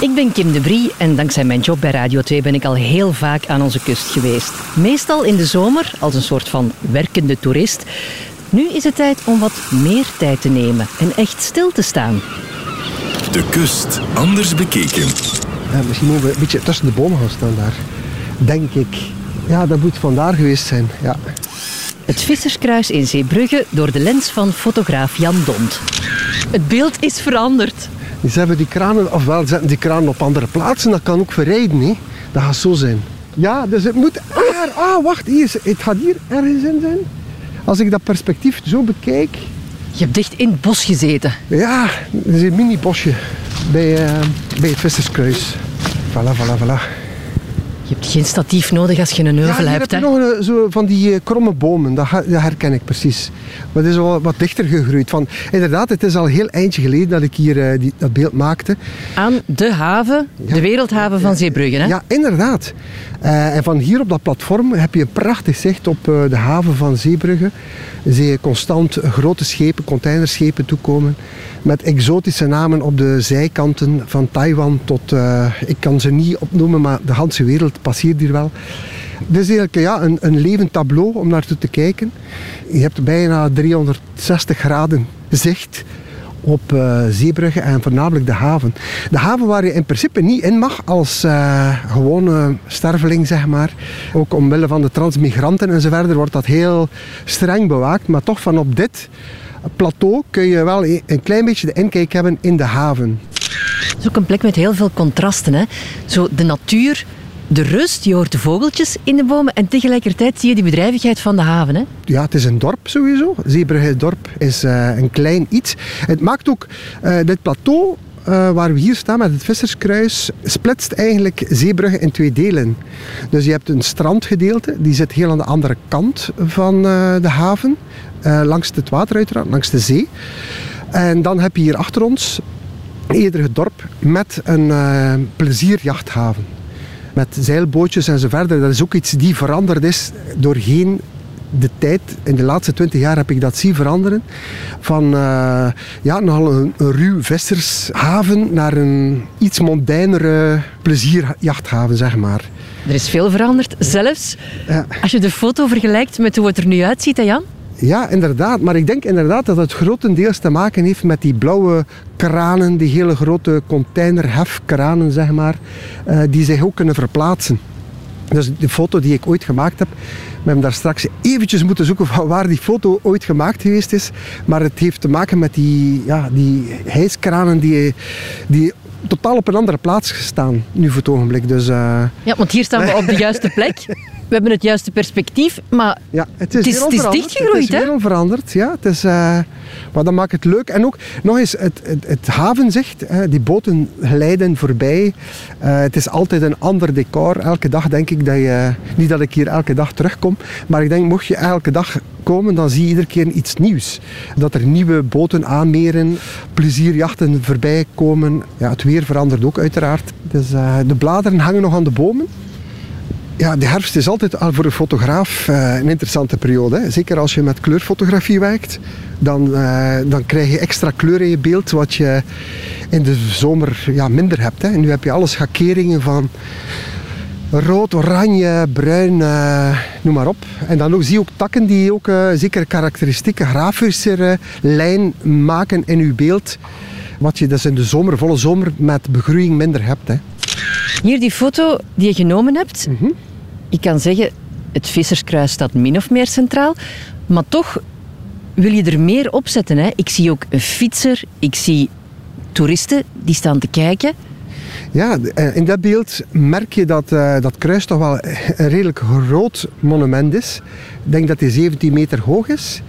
Ik ben Kim de Brie en dankzij mijn job bij Radio 2 ben ik al heel vaak aan onze kust geweest. Meestal in de zomer als een soort van werkende toerist. Nu is het tijd om wat meer tijd te nemen en echt stil te staan. De kust anders bekeken. Ja, misschien moeten we een beetje tussen de bomen gaan staan daar. Denk ik. Ja, dat moet vandaar geweest zijn. Ja. Het Visserskruis in Zeebrugge door de lens van fotograaf Jan Dont. Het beeld is veranderd. Ze hebben die kranen, ofwel zetten die kranen op andere plaatsen, dat kan ook verrijden. Hè. Dat gaat zo zijn. Ja, dus het moet... Ah, ah, wacht, hier, het gaat hier ergens in zijn. Als ik dat perspectief zo bekijk... Je hebt dicht in het bos gezeten. Ja, er is een mini-bosje bij, uh, bij het Visserskruis. Voilà, voilà, voilà. Je hebt geen statief nodig als je een heuvel ja, hebt. Heb nog een, zo van die uh, kromme bomen, dat, dat, herken ik precies. Maar het is al wat dichter gegroeid. Van, inderdaad, het is al heel eindje geleden dat ik hier die, dat beeld maakte. Aan de haven, ja. de wereldhaven van Zeebrugge, hè? Ja, inderdaad. Uh, en van hier op dat platform heb je een prachtig zicht op de haven van Zeebrugge. Zie je constant grote schepen, containerschepen toekomen met exotische namen op de zijkanten van Taiwan tot, uh, ik kan ze niet opnoemen, maar de hele wereld passeert hier wel. Het is eigenlijk ja, een, een levend tableau om naartoe te kijken. Je hebt bijna 360 graden zicht op uh, Zeebrugge en voornamelijk de haven. De haven waar je in principe niet in mag als uh, gewone sterveling, zeg maar. Ook omwille van de transmigranten en zo verder wordt dat heel streng bewaakt. Maar toch van op dit plateau kun je wel een klein beetje de inkijk hebben in de haven. Het is ook een plek met heel veel contrasten. Hè? Zo de natuur, de rust, je hoort de vogeltjes in de bomen en tegelijkertijd zie je die bedrijvigheid van de haven. Hè? Ja, het is een dorp sowieso. Zeebrugge dorp is uh, een klein iets. Het maakt ook uh, dit plateau uh, waar we hier staan met het Visserskruis, splitst eigenlijk Zeebrugge in twee delen. Dus je hebt een strandgedeelte, die zit heel aan de andere kant van de haven, langs het water uiteraard, langs de zee. En dan heb je hier achter ons eerder het dorp met een plezierjachthaven. Met zeilbootjes en zo verder. Dat is ook iets die veranderd is doorheen de tijd, in de laatste twintig jaar heb ik dat zien veranderen. Van uh, ja, nogal een, een ruw vissershaven naar een iets mondijnere plezierjachthaven, zeg maar. Er is veel veranderd. Zelfs ja. als je de foto vergelijkt met hoe het er nu uitziet, hè Jan? Ja, inderdaad. Maar ik denk inderdaad dat het grotendeels te maken heeft met die blauwe kranen, die hele grote containerhefkranen, zeg maar, uh, die zich ook kunnen verplaatsen. Dus de foto die ik ooit gemaakt heb, we hebben daar straks eventjes moeten zoeken van waar die foto ooit gemaakt geweest is. Maar het heeft te maken met die, ja, die hijskranen die, die totaal op een andere plaats staan nu voor het ogenblik. Dus, uh... Ja, want hier staan we op de juiste plek. We hebben het juiste perspectief, maar ja, het is, het is, het is dichtgegroeid. Het is hè? veranderd, ja. Het is, uh, maar dat maakt het leuk. En ook nog eens het, het, het havenzicht. Hè, die boten glijden voorbij. Uh, het is altijd een ander decor. Elke dag denk ik dat je... Niet dat ik hier elke dag terugkom, maar ik denk mocht je elke dag komen, dan zie je iedere keer iets nieuws. Dat er nieuwe boten aanmeren, plezierjachten voorbij komen. Ja, het weer verandert ook uiteraard. Dus uh, de bladeren hangen nog aan de bomen. Ja, de herfst is altijd al voor een fotograaf uh, een interessante periode. Hè. Zeker als je met kleurfotografie werkt. Dan, uh, dan krijg je extra kleur in je beeld, wat je in de zomer ja, minder hebt. Hè. En nu heb je alle schakeringen van rood, oranje, bruin, uh, noem maar op. En dan ook, zie je ook takken die ook uh, zeker karakteristieke grafische lijn maken in je beeld. Wat je dus in de zomer, volle zomer, met begroeiing minder hebt. Hè. Hier die foto die je genomen hebt. Mm -hmm. Ik kan zeggen, het Visserskruis staat min of meer centraal. Maar toch wil je er meer op zetten. Hè? Ik zie ook een fietser, ik zie toeristen die staan te kijken. Ja, in dat beeld merk je dat uh, dat kruis toch wel een redelijk groot monument is. Ik denk dat hij 17 meter hoog is.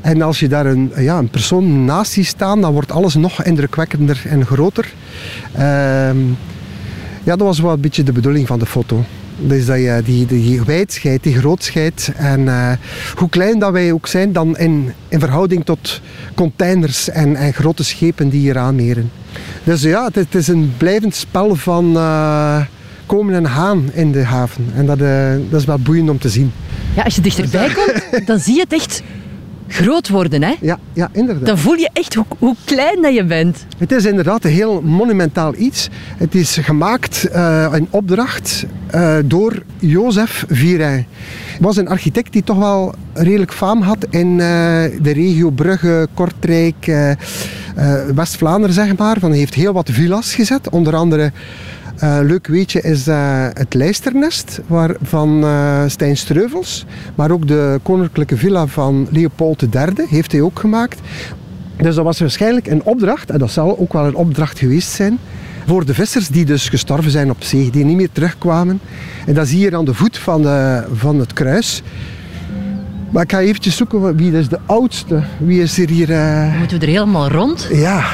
En als je daar een, ja, een persoon naast ziet staan, dan wordt alles nog indrukwekkender en groter. Uh, ja, dat was wel een beetje de bedoeling van de foto. Dus dat je die, die wijdheid, die grootheid en uh, hoe klein dat wij ook zijn dan in, in verhouding tot containers en, en grote schepen die hier aanmeren. Dus ja, het, het is een blijvend spel van uh, komen en gaan in de haven. En dat, uh, dat is wel boeiend om te zien. Ja, als je dichterbij komt, dan zie je het echt groot worden, hè? Ja, ja inderdaad. Dan voel je echt hoe, hoe klein dat je bent. Het is inderdaad een heel monumentaal iets. Het is gemaakt uh, in opdracht uh, door Jozef. Hij was een architect die toch wel redelijk faam had in uh, de regio Brugge, Kortrijk, West-Vlaanderen, zeg maar. Van, hij heeft heel wat villas gezet, onder andere uh, leuk weetje is uh, het lijsternest waar, van uh, Stijn Streuvels. Maar ook de koninklijke villa van Leopold III heeft hij ook gemaakt. Dus dat was waarschijnlijk een opdracht, en dat zal ook wel een opdracht geweest zijn, voor de vissers die dus gestorven zijn op zee, die niet meer terugkwamen. En dat zie je aan de voet van, de, van het kruis. Maar ik ga eventjes zoeken wie is de oudste. Wie is er hier... Moeten we er helemaal rond? Ja.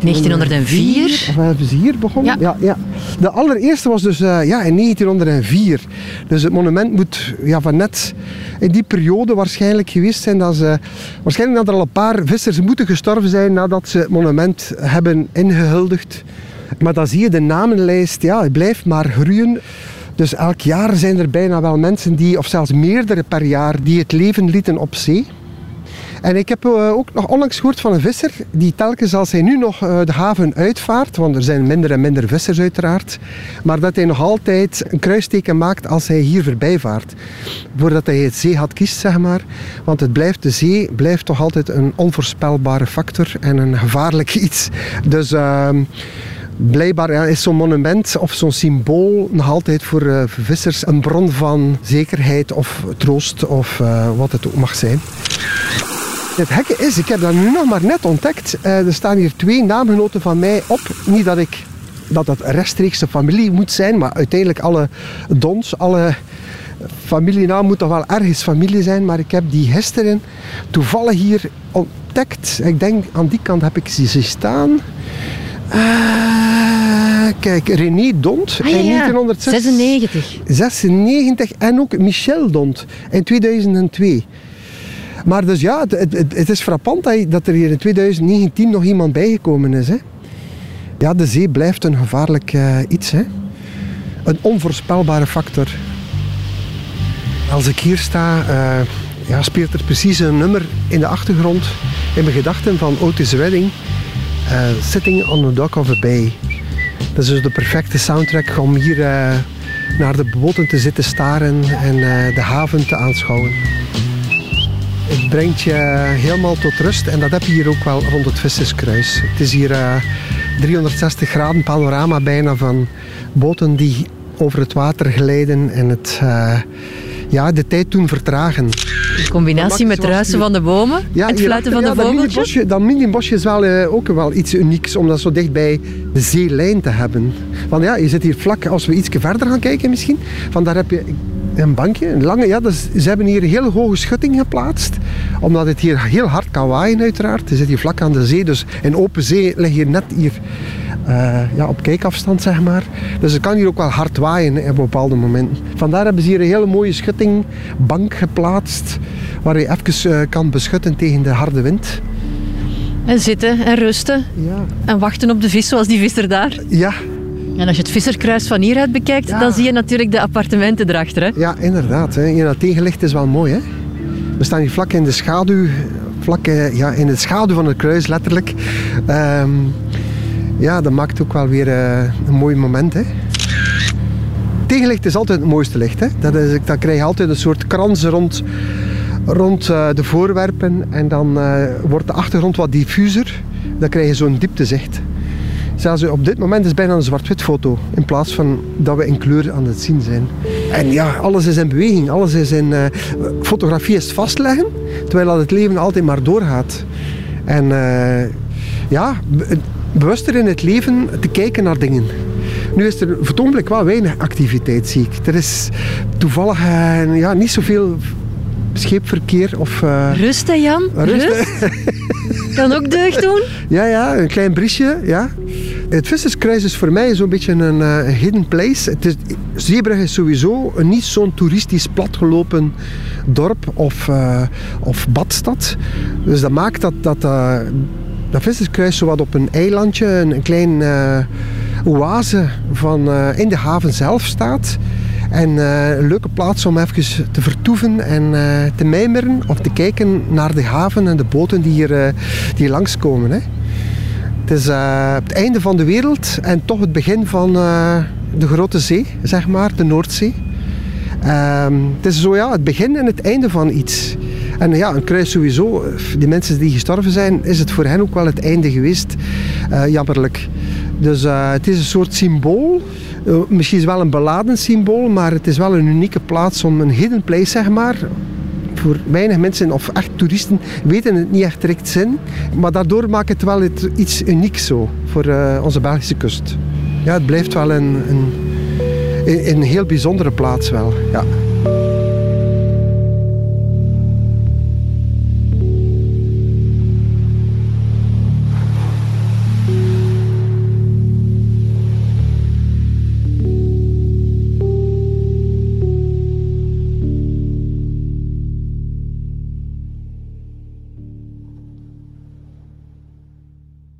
1904. Of hebben ze hier begonnen? Ja. ja. De allereerste was dus uh, ja, in 1904. Dus het monument moet ja, van net in die periode waarschijnlijk geweest zijn. Dat ze, waarschijnlijk dat er al een paar vissers moeten gestorven zijn nadat ze het monument hebben ingehuldigd. Maar dan zie je de namenlijst, ja, het blijft maar groeien. Dus elk jaar zijn er bijna wel mensen die, of zelfs meerdere per jaar, die het leven lieten op zee. En ik heb uh, ook nog onlangs gehoord van een visser die telkens als hij nu nog uh, de haven uitvaart, want er zijn minder en minder vissers uiteraard, maar dat hij nog altijd een kruisteken maakt als hij hier voorbij vaart. Voordat hij het zeehad kiest, zeg maar. Want het blijft, de zee blijft toch altijd een onvoorspelbare factor en een gevaarlijk iets. Dus... Uh, blijkbaar is zo'n monument of zo'n symbool nog altijd voor uh, vissers een bron van zekerheid of troost of wat het ook mag zijn. Het hekke is, ik heb dat nu nog maar net ontdekt. Uh, er staan hier twee naamgenoten van mij op. Niet dat ik dat het rechtstreekse familie moet zijn, maar uiteindelijk alle dons, alle familienaam moet toch wel ergens familie zijn. Maar ik heb die gisteren toevallig hier ontdekt. Ik denk aan die kant heb ik ze staan. Uh, kijk, René Dont ah, in 1996. 96 en ook Michel Dont in 2002. Maar dus ja, het, het, het is frappant dat er hier in 2019 nog iemand bijgekomen is. Hè. Ja, de zee blijft een gevaarlijk uh, iets. Hè. Een onvoorspelbare factor. Als ik hier sta, uh, ja, speelt er precies een nummer in de achtergrond in mijn gedachten van Otis Redding. Uh, Sitting on the Dock of a Bay. Dat is dus de perfecte soundtrack om hier naar de boten te zitten staren en de haven te aanschouwen. Brengt je helemaal tot rust en dat heb je hier ook wel rond het Visserskruis. Het is hier uh, 360 graden panorama bijna van boten die over het water glijden en het, uh, ja, de tijd doen vertragen. In combinatie met het ruisen van de bomen ja, en het fluiten van de vogeltjes? Dat mini-bosje is wel, uh, ook wel iets unieks om dat zo dicht bij de zeelijn te hebben. Want ja, je zit hier vlak, als we iets verder gaan kijken misschien, van daar heb je een bankje, een lange. Ja, dus ze hebben hier een hele hoge schutting geplaatst. Omdat het hier heel hard kan waaien uiteraard. Je zit hier vlak aan de zee. Dus in open zee lig je net hier uh, ja, op kijkafstand, zeg maar. Dus het kan hier ook wel hard waaien op bepaalde momenten. Vandaar hebben ze hier een hele mooie schuttingbank geplaatst. Waar je even uh, kan beschutten tegen de harde wind. En zitten en rusten. Ja. En wachten op de vis zoals die visser daar. Ja, en als je het Visserkruis van hieruit bekijkt, dan zie je natuurlijk de appartementen erachter. Hè? Ja, inderdaad. Hè. Dat tegenlicht is wel mooi. Hè? We staan hier vlak in de schaduw, vlak eh, ja, in de schaduw van het kruis, letterlijk. Um, ja, dat maakt ook wel weer uh, een mooi moment. Hè? Tegenlicht is altijd het mooiste licht. Hè? Dat, is, dat krijg je altijd een soort krans rond, rond uh, de voorwerpen. En dan wordt de achtergrond wat diffuser. Dan krijg je zo'n dieptezicht. Zelfs op dit moment is het bijna een zwart-wit foto. In plaats van dat we in kleur aan het zien zijn. En ja, alles is in beweging. Alles is in... Uh, fotografie is vastleggen. Terwijl het leven altijd maar doorgaat. En uh, ja, bewuster in het leven te kijken naar dingen. Nu is er voor wel weinig activiteit, zie ik. Er is toevallig uh, ja, niet zoveel scheepverkeer. Of, uh... Rust hè Jan? Rust. Rust. kan ook deugd doen. Ja, ja, een klein briesje. Ja. Het Visserskruis is voor mij zo'n beetje een uh, hidden place. Het is, Zeebrug is sowieso niet zo'n toeristisch platgelopen dorp of, uh, of badstad. Dus dat maakt dat dat, uh, dat Visserskruis zo wat op een eilandje, een, een klein oase van, in de haven zelf staat. En eh, een leuke plaats om even te vertoeven en eh, te mijmeren of te kijken naar de haven en de boten die hier, die hier langskomen. Hè. Het is het einde van de wereld en toch het begin van de grote zee, zeg maar, de Noordzee. Ehm, het is zo ja, het begin en het einde van iets. En ja, een kruis sowieso, die mensen die gestorven zijn, is het voor hen ook wel het einde geweest, jammerlijk. Dus het is een soort symbool misschien is wel een beladen symbool, maar het is wel een unieke plaats om een hidden place, zeg maar. Voor weinig mensen of echt toeristen weten het niet echt direct zin. Maar daardoor maakt het wel iets unieks zo voor uh, onze Belgische kust. Ja, het blijft wel een, een, een heel bijzondere plaats wel. Ja.